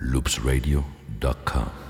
loopsradio.com.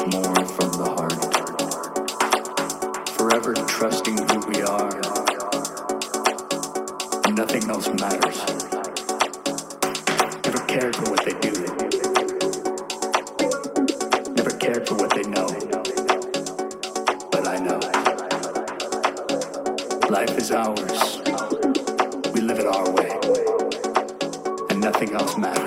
more from the heart. Forever trusting who we are. Nothing else matters. Never cared for what they do. Never cared for what they know. But I know. Life is ours. We live it our way. And nothing else matters.